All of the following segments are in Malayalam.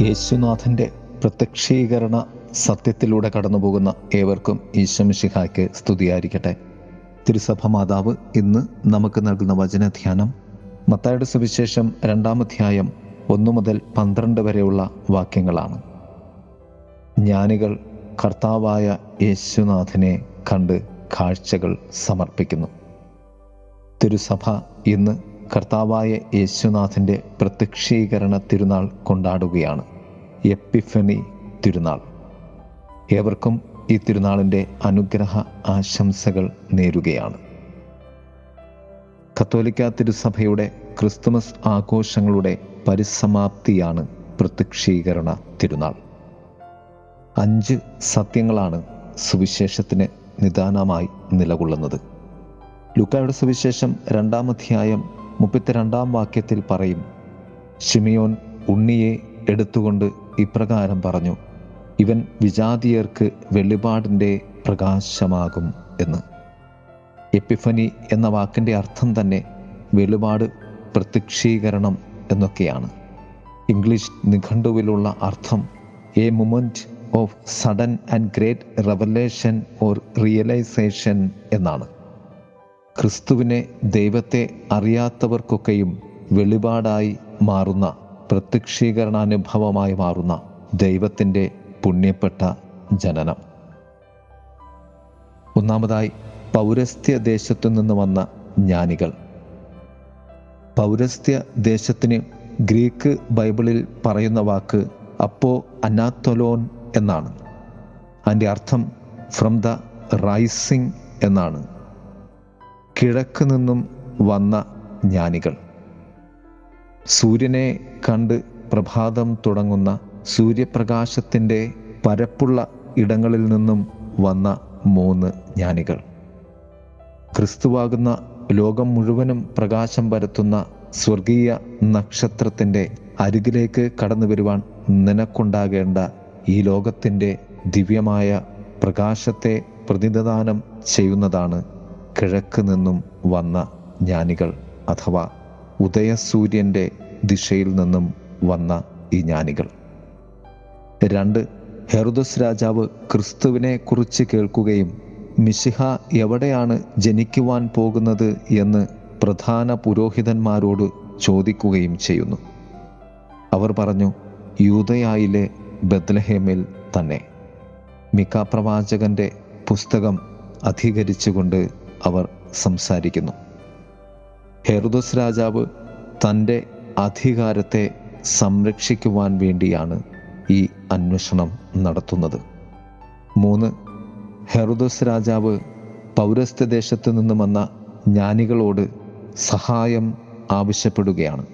യേശുനാഥന്റെ പ്രത്യക്ഷീകരണ സത്യത്തിലൂടെ കടന്നുപോകുന്ന ഏവർക്കും ഈശ്വമിഷിഹായ്ക്ക് സ്തുതിയായിരിക്കട്ടെ. തിരുസഭ മാതാവ് ഇന്ന് നമുക്ക് നൽകുന്ന വചനധ്യാനം മത്തായുടെ സുവിശേഷം രണ്ടാമധ്യായം ഒന്നു മുതൽ പന്ത്രണ്ട് വരെയുള്ള വാക്യങ്ങളാണ്. ജ്ഞാനികൾ കർത്താവായ യേശുനാഥനെ കണ്ട് കാഴ്ചകൾ സമർപ്പിക്കുന്നു. തിരുസഭ ഇന്ന് കർത്താവായ യേശുനാഥന്റെ പ്രത്യക്ഷീകരണ തിരുനാൾ കൊണ്ടാടുകയാണ്. എപ്പിഫനി തിരുനാൾ. ഏവർക്കും ഈ തിരുനാളിന്റെ അനുഗ്രഹ ആശംസകൾ നേരുകയാണ്. കത്തോലിക്ക തിരുസഭയുടെ ക്രിസ്തുമസ് ആഘോഷങ്ങളുടെ പരിസമാപ്തിയാണ് പ്രത്യക്ഷീകരണ തിരുനാൾ. അഞ്ച് സത്യങ്ങളാണ് സുവിശേഷത്തിന് നിദാനമായി നിലകൊള്ളുന്നത്. ലുക്കായുടെ സുവിശേഷം രണ്ടാം അധ്യായം മുപ്പത്തിരണ്ടാം വാക്യത്തിൽ പറയും ഷിമിയോൻ ഉണ്ണിയെ എടുത്തുകൊണ്ട് ഇപ്രകാരം പറഞ്ഞു ഇവൻ വിജാതിയർക്ക് വെളിപാടിന്റെ പ്രകാശമാകും എന്ന്. എപ്പിഫനി എന്ന വാക്കിന്റെ അർത്ഥം തന്നെ വെളിപാട് പ്രത്യക്ഷീകരണം എന്നൊക്കെയാണ്. ഇംഗ്ലീഷ് നിഘണ്ടുവിലുള്ള അർത്ഥം a moment of sudden and great revelation or realization എന്നാണ്. ക്രിസ്തുവിനെ ദൈവത്തെ അറിയാത്തവർക്കൊക്കെയും വെളിപാടായി മാറുന്ന പ്രത്യക്ഷീകരണാനുഭവമായി മാറുന്ന ദൈവത്തിന്റെ പുണ്യപ്പെട്ട ജനനം. ഒന്നാമതായി പൗരസ്ത്യ ദേശത്തു നിന്ന് വന്ന ജ്ഞാനികൾ. പൗരസ്ത്യ ദേശത്തിന് ഗ്രീക്ക് ബൈബിളിൽ പറയുന്ന വാക്ക് അപ്പോ അനാത്തൊലോൻ എന്നാണ്. അതിന്റെ അർത്ഥം ഫ്രം ദ റൈസിങ് എന്നാണ്. കിഴക്ക് നിന്നും വന്ന ജ്ഞാനികൾ. സൂര്യനെ കണ്ട് പ്രഭാതം തുടങ്ങുന്ന സൂര്യപ്രകാശത്തിന്റെ പരപ്പുള്ള ഇടങ്ങളിൽ നിന്നും വന്ന മൂന്ന് ജ്ഞാനികൾ. ക്രിസ്തുവാകുന്ന ലോകം മുഴുവനും പ്രകാശം പരത്തുന്ന സ്വർഗീയ നക്ഷത്രത്തിന്റെ അരികിലേക്ക് കടന്നു വരുവാൻ നിനക്കുണ്ടാകേണ്ട ഈ ലോകത്തിന്റെ ദിവ്യമായ പ്രകാശത്തെ പ്രതിനിധാനം ചെയ്യുന്നതാണ് കിഴക്ക് നിന്നും വന്ന ജ്ഞാനികൾ അഥവാ ഉദയസൂര്യന്റെ ദിശയിൽ നിന്നും വന്ന ഈ ജ്ഞാനികൾ. രണ്ട് ഹെറുദസ് രാജാവ് ക്രിസ്തുവിനെ കുറിച്ച് കേൾക്കുകയും മിശിഹ എവിടെയാണ് ജനിക്കുവാൻ പോകുന്നത് എന്ന് പ്രധാന പുരോഹിതന്മാരോട് ചോദിക്കുകയും ചെയ്യുന്നു. അവർ പറഞ്ഞു യൂതയായിലെ ബദ്ലഹേമിൽ തന്നെ. മിക്ക പ്രവാചകന്റെ പുസ്തകം അധികരിച്ചുകൊണ്ട് അവർ സംസാരിക്കുന്നു. ഹെറുദസ് രാജാവ് തന്റെ അധികാരത്തെ സംരക്ഷിക്കുവാൻ വേണ്ടിയാണ് ഈ അന്വേഷണം നടത്തുന്നത്. മൂന്ന് ഹെറുദസ് രാജാവ് പൗരസ്ത്യ ദേശത്ത് നിന്ന് വന്ന ജ്ഞാനികളോട് സഹായം ആവശ്യപ്പെടുകയാണ്.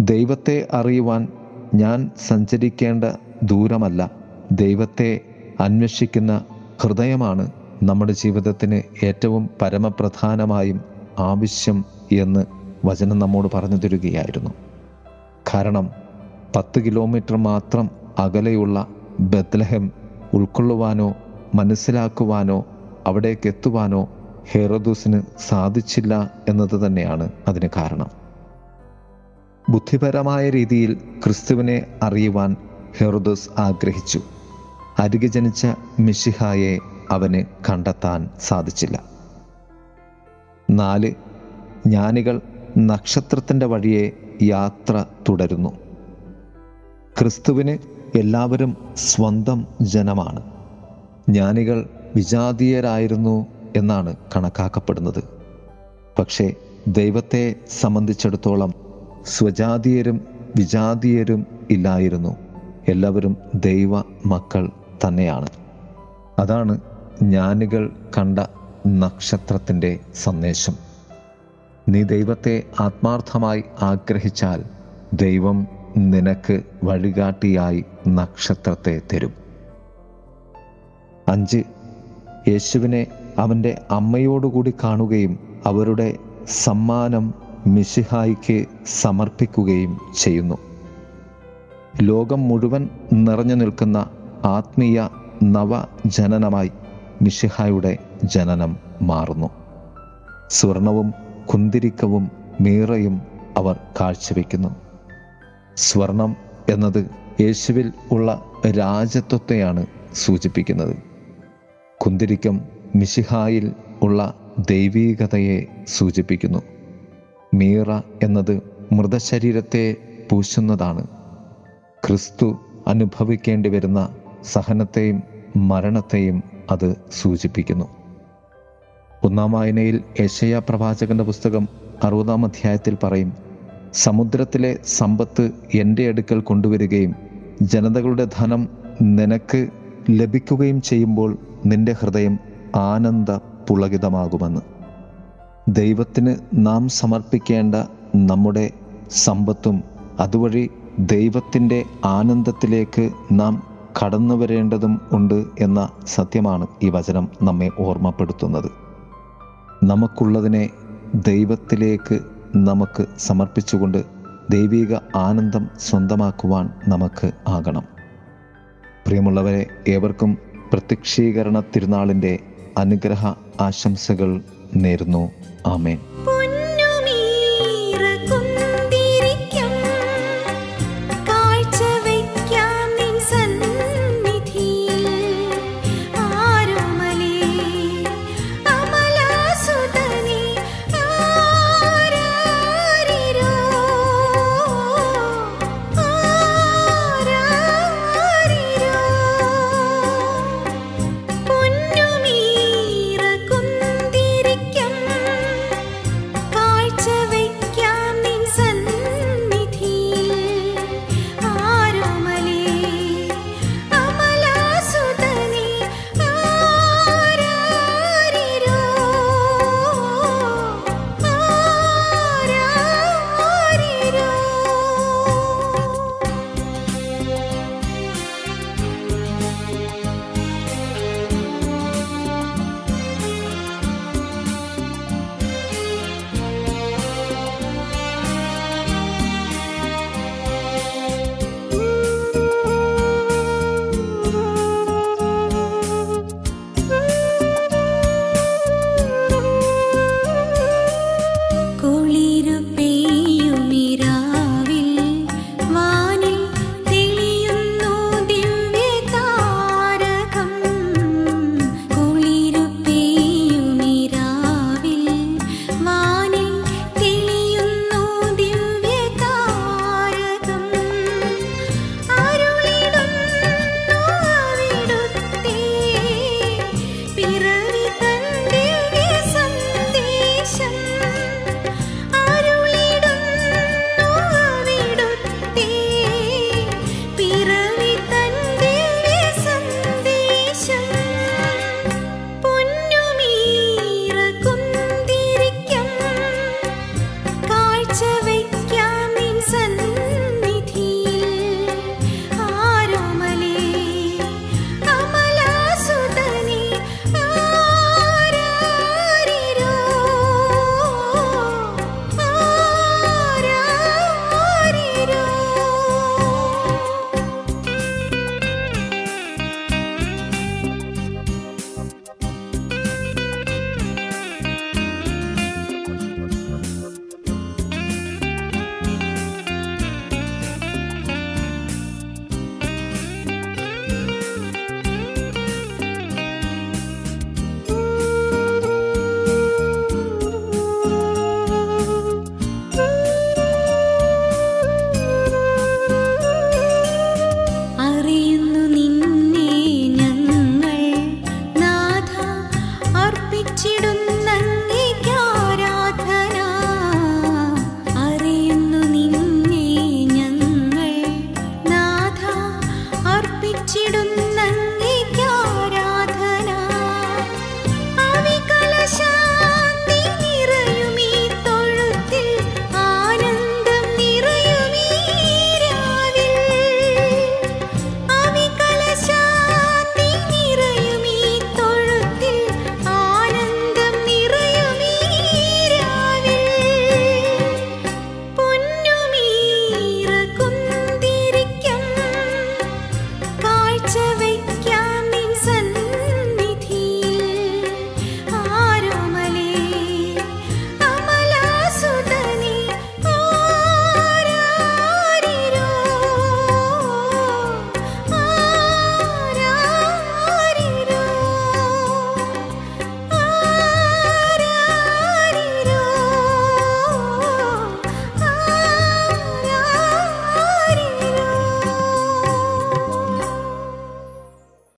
ദൈവത്തെ അറിയുവാൻ ഞാൻ സഞ്ചരിക്കേണ്ട ദൂരമല്ല. ദൈവത്തെ അന്വേഷിക്കുന്ന ഹൃദയമാണ് നമ്മുടെ ജീവിതത്തിന് ഏറ്റവും പരമപ്രധാനമായും ആവശ്യം എന്ന് വചനം നമ്മോട് പറഞ്ഞു തരികയായിരുന്നു. കാരണം പത്ത് കിലോമീറ്റർ മാത്രം അകലെയുള്ള ബത്ലഹം ഉൾക്കൊള്ളുവാനോ മനസ്സിലാക്കുവാനോ അവിടേക്ക് എത്തുവാനോ ഹെറോദൂസിന് സാധിച്ചില്ല എന്നത് തന്നെയാണ് അതിന് കാരണം. ബുദ്ധിപരമായ രീതിയിൽ ക്രിസ്തുവിനെ അറിയുവാൻ ഹെറുദോസ് ആഗ്രഹിച്ചു. അരികെ ജനിച്ച മിഷിഹായെ അവന് കണ്ടെത്താൻ സാധിച്ചില്ല. നാല് ജ്ഞാനികൾ നക്ഷത്രത്തിന്റെ വഴിയെ യാത്ര തുടരുന്നു. ക്രിസ്തുവിന് എല്ലാവരും സ്വന്തം ജനമാണ്. ജ്ഞാനികൾ വിജാതീയരായിരുന്നു എന്നാണ് കണക്കാക്കപ്പെടുന്നത്. പക്ഷേ ദൈവത്തെ സംബന്ധിച്ചിടത്തോളം സ്വജാതീയരും വിജാതീയരും ഇല്ലായിരുന്നു. എല്ലാവരും ദൈവ മക്കൾ തന്നെയാണ്. അതാണ് ജ്ഞാനികൾ കണ്ട നക്ഷത്രത്തിന്റെ സന്ദേശം. നീ ദൈവത്തെ ആത്മാർത്ഥമായി ആഗ്രഹിച്ചാൽ ദൈവം നിനക്ക് വഴികാട്ടിയായി നക്ഷത്രത്തെ തരും. അഞ്ച് യേശുവിനെ അവന്റെ അമ്മയോടുകൂടി കാണുകയും അവരുടെ സമ്മാനം മിശിഹായിക്ക് സമർപ്പിക്കുകയും ചെയ്യുന്നു. ലോകം മുഴുവൻ നിറഞ്ഞു നിൽക്കുന്ന ആത്മീയ നവജനനമായി മിശിഹായുടെ ജനനം മാറുന്നു. സ്വർണവും കുന്തിരിക്കവും മീറയും അവർ കാഴ്ചവെക്കുന്നു. സ്വർണം എന്നത് യേശുവിൽ ഉള്ള രാജത്വത്തെയാണ് സൂചിപ്പിക്കുന്നത്. കുന്തിരിക്കം മിഷിഹായിൽ ഉള്ള ദൈവീകതയെ സൂചിപ്പിക്കുന്നു. മീറ എന്നത് മൃതശരീരത്തെ പൂശുന്നതാണ്. ക്രിസ്തു അനുഭവിക്കേണ്ടി വരുന്ന സഹനത്തെയും മരണത്തെയും അത് സൂചിപ്പിക്കുന്നു. ഒന്നാം വായനയിൽ യശയ പ്രവാചകന്റെ പുസ്തകം അറുപതാം അധ്യായത്തിൽ പറയും സമുദ്രത്തിലെ സമ്പത്ത് എന്റെ അടുക്കൽ കൊണ്ടുവരികയും ജനതകളുടെ ധനം നിനക്ക് ലഭിക്കുകയും ചെയ്യുമ്പോൾ നിന്റെ ഹൃദയം ആനന്ദ പുളകിതമാകുമെന്ന്. ദൈവത്തിന് നാം സമർപ്പിക്കേണ്ട നമ്മുടെ സമ്പത്തും അതുവഴി ദൈവത്തിന്റെ ആനന്ദത്തിലേക്ക് നാം കടന്നു വരേണ്ടതും ഉണ്ട് എന്ന സത്യമാണ് ഈ വചനം നമ്മെ ഓർമ്മപ്പെടുത്തുന്നത്. നമുക്കുള്ളതിനെ ദൈവത്തിലേക്ക് നമുക്ക് സമർപ്പിച്ചുകൊണ്ട് ദൈവിക ആനന്ദം സ്വന്തമാക്കുവാൻ നമുക്ക് ആകണം. പ്രിയമുള്ളവരെ ഏവർക്കും പ്രത്യക്ഷീകരണ തിരുനാളിന്റെ അനുഗ്രഹ ആശംസകൾ നേരുന്നു. ആമേൻ.